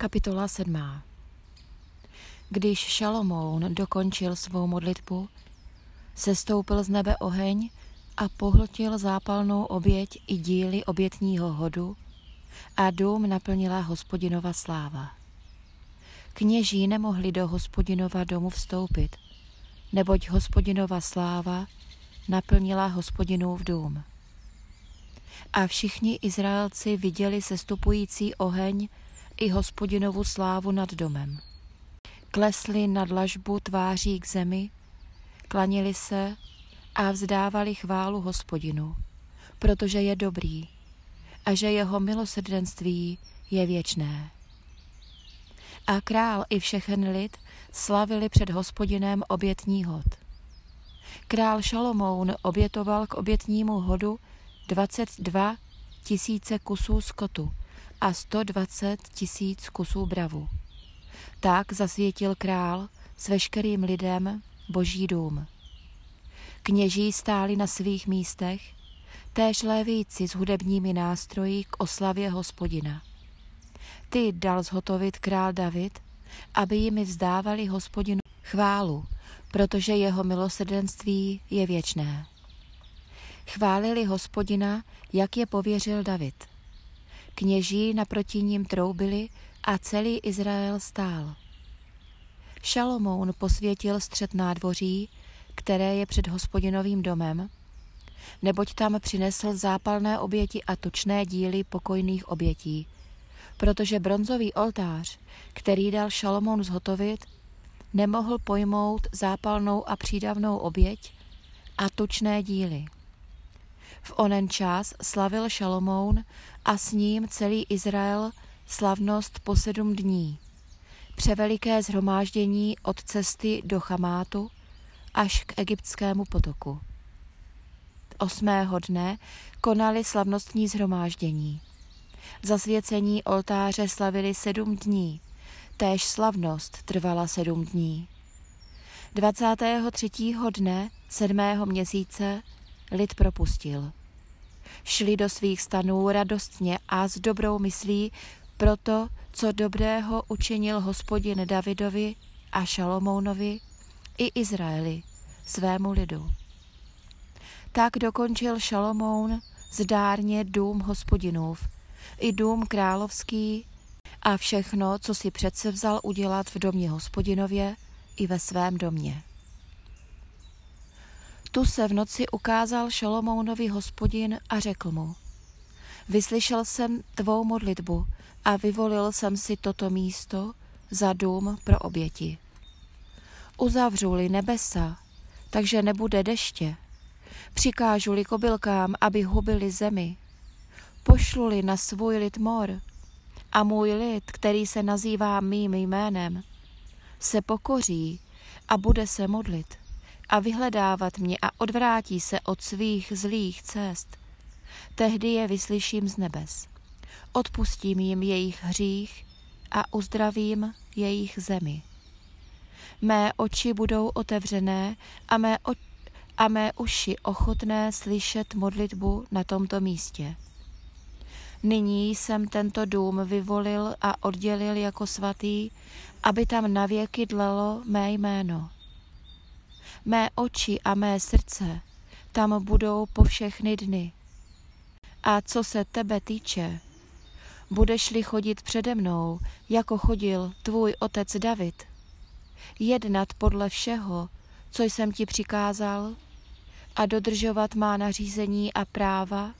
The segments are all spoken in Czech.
Kapitola 7. Když Šalomoun dokončil svou modlitbu, sestoupil z nebe oheň a pohltil zápalnou oběť i díly obětního hodu a dům naplnila hospodinova sláva. Kněží nemohli do hospodinova domu vstoupit, neboť hospodinova sláva naplnila hospodinův dům. A všichni Izraelci viděli sestupující oheň i hospodinovu slávu nad domem. Klesli na dlažbu tváří k zemi, klanili se a vzdávali chválu hospodinu, protože je dobrý a že jeho milosrdenství je věčné. A král i všechen lid slavili před hospodinem obětní hod. Král Šalomoun obětoval k obětnímu hodu 22 tisíce kusů skotu a 120 tisíc kusů bravu. Tak zasvětil král s veškerým lidem boží dům. Kněží stáli na svých místech, též lévíci s hudebními nástroji k oslavě hospodina. Ty dal zhotovit král David, aby jimi vzdávali hospodinu chválu, protože jeho milosrdenství je věčné. Chválili hospodina, jak je pověřil David. Kněží naproti ním troubili a celý Izrael stál. Šalomoun posvětil střed nádvoří, které je před hospodinovým domem, neboť tam přinesl zápalné oběti a tučné díly pokojných obětí, protože bronzový oltář, který dal Šalomoun zhotovit, nemohl pojmout zápalnou a přídavnou oběť a tučné díly. V onen čas slavil Šalomoun a s ním celý Izrael slavnost po sedm dní. Převeliké zhromáždění od cesty do Chamátu až k egyptskému potoku. Osmého dne konali slavnostní zhromáždění. Zasvěcení oltáře slavili sedm dní, též slavnost trvala sedm dní. 23. dne sedmého měsíce lid propustil. Šli do svých stanů radostně a s dobrou myslí proto, co dobrého učinil hospodin Davidovi a Šalomounovi i Izraeli, svému lidu. Tak dokončil Šalomoun zdárně dům hospodinův, i dům královský a všechno, co si přece vzal udělat v domě hospodinově i ve svém domě. Tu se v noci ukázal Šalomounovi hospodin a řekl mu, vyslyšel jsem tvou modlitbu a vyvolil jsem si toto místo za dům pro oběti. Uzavřu-li nebesa, takže nebude deště, přikážu-li kobylkám, aby hubili zemi, pošlu-li na svůj lid mor a můj lid, který se nazývá mým jménem, se pokoří a bude se modlit a vyhledávat mě a odvrátí se od svých zlých cest, tehdy je vyslyším z nebes. Odpustím jim jejich hřích a uzdravím jejich zemi. Mé oči budou otevřené a mé, o- a mé uši ochotné slyšet modlitbu na tomto místě. Nyní jsem tento dům vyvolil a oddělil jako svatý, aby tam navěky dlelo mé jméno. Mé oči a mé srdce tam budou po všechny dny. A co se tebe týče, budeš-li chodit přede mnou, jako chodil tvůj otec David, jednat podle všeho, co jsem ti přikázal, a dodržovat má nařízení a práva,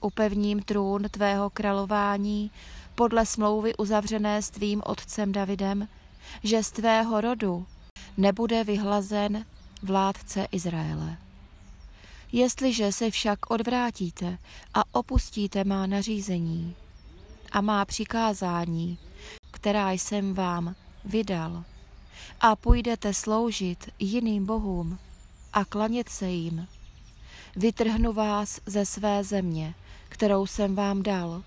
upevním trůn tvého králování podle smlouvy uzavřené s tvým otcem Davidem, že z tvého rodu nebude vyhlazen vládce Izraele. Jestliže se však odvrátíte a opustíte má nařízení a má přikázání, která jsem vám vydal, a půjdete sloužit jiným bohům a klanět se jim, vytrhnu vás ze své země, kterou jsem vám dal,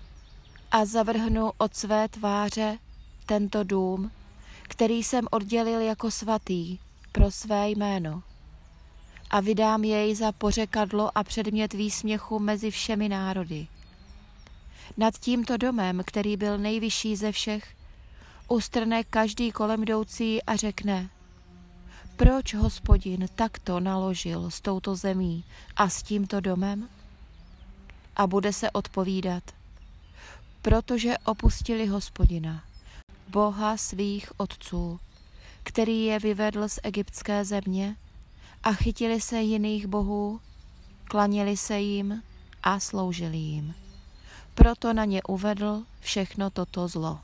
a zavrhnu od své tváře tento dům, který jsem oddělil jako svatý pro své jméno. A vydám jej za pořekadlo a předmět výsměchu mezi všemi národy. Nad tímto domem, který byl nejvyšší ze všech, ustrne každý kolem jdoucí a řekne, proč hospodin takto naložil s touto zemí a s tímto domem? A bude se odpovídat, protože opustili hospodina, boha svých otců, který je vyvedl z egyptské země a chytili se jiných bohů, klanili se jim a sloužili jim. Proto na ně uvedl všechno toto zlo.